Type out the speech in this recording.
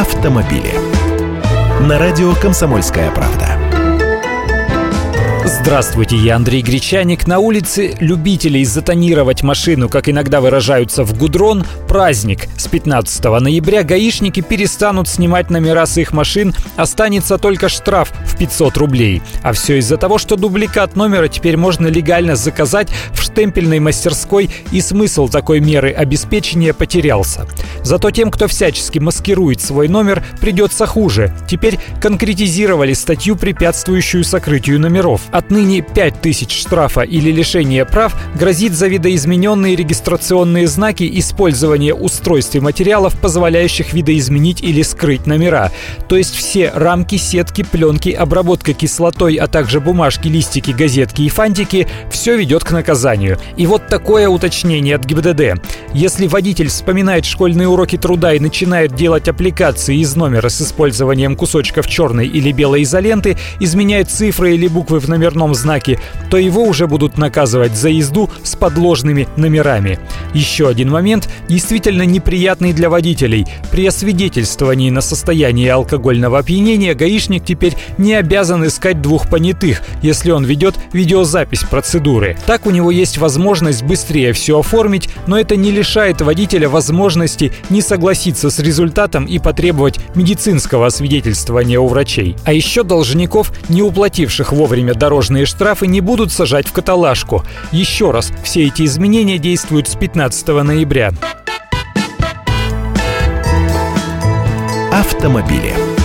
автомобили. На радио «Комсомольская правда». Здравствуйте, я Андрей Гречаник. На улице любителей затонировать машину, как иногда выражаются в гудрон, праздник. С 15 ноября гаишники перестанут снимать номера с их машин, останется только штраф 500 рублей. А все из-за того, что дубликат номера теперь можно легально заказать в штемпельной мастерской, и смысл такой меры обеспечения потерялся. Зато тем, кто всячески маскирует свой номер, придется хуже. Теперь конкретизировали статью, препятствующую сокрытию номеров. Отныне 5000 штрафа или лишение прав грозит за видоизмененные регистрационные знаки использование устройств и материалов, позволяющих видоизменить или скрыть номера. То есть все рамки, сетки, пленки, обработка кислотой, а также бумажки, листики, газетки и фантики – все ведет к наказанию. И вот такое уточнение от ГИБДД. Если водитель вспоминает школьные уроки труда и начинает делать аппликации из номера с использованием кусочков черной или белой изоленты, изменяет цифры или буквы в номерном знаке, то его уже будут наказывать за езду с подложными номерами. Еще один момент, действительно неприятный для водителей. При освидетельствовании на состояние алкогольного опьянения гаишник теперь не обязан искать двух понятых, если он ведет видеозапись процедуры. Так у него есть возможность быстрее все оформить, но это не лишает водителя возможности не согласиться с результатом и потребовать медицинского освидетельствования у врачей. А еще должников, не уплативших вовремя дорожные штрафы, не будут сажать в каталажку. Еще раз, все эти изменения действуют с 15 ноября. Автомобили.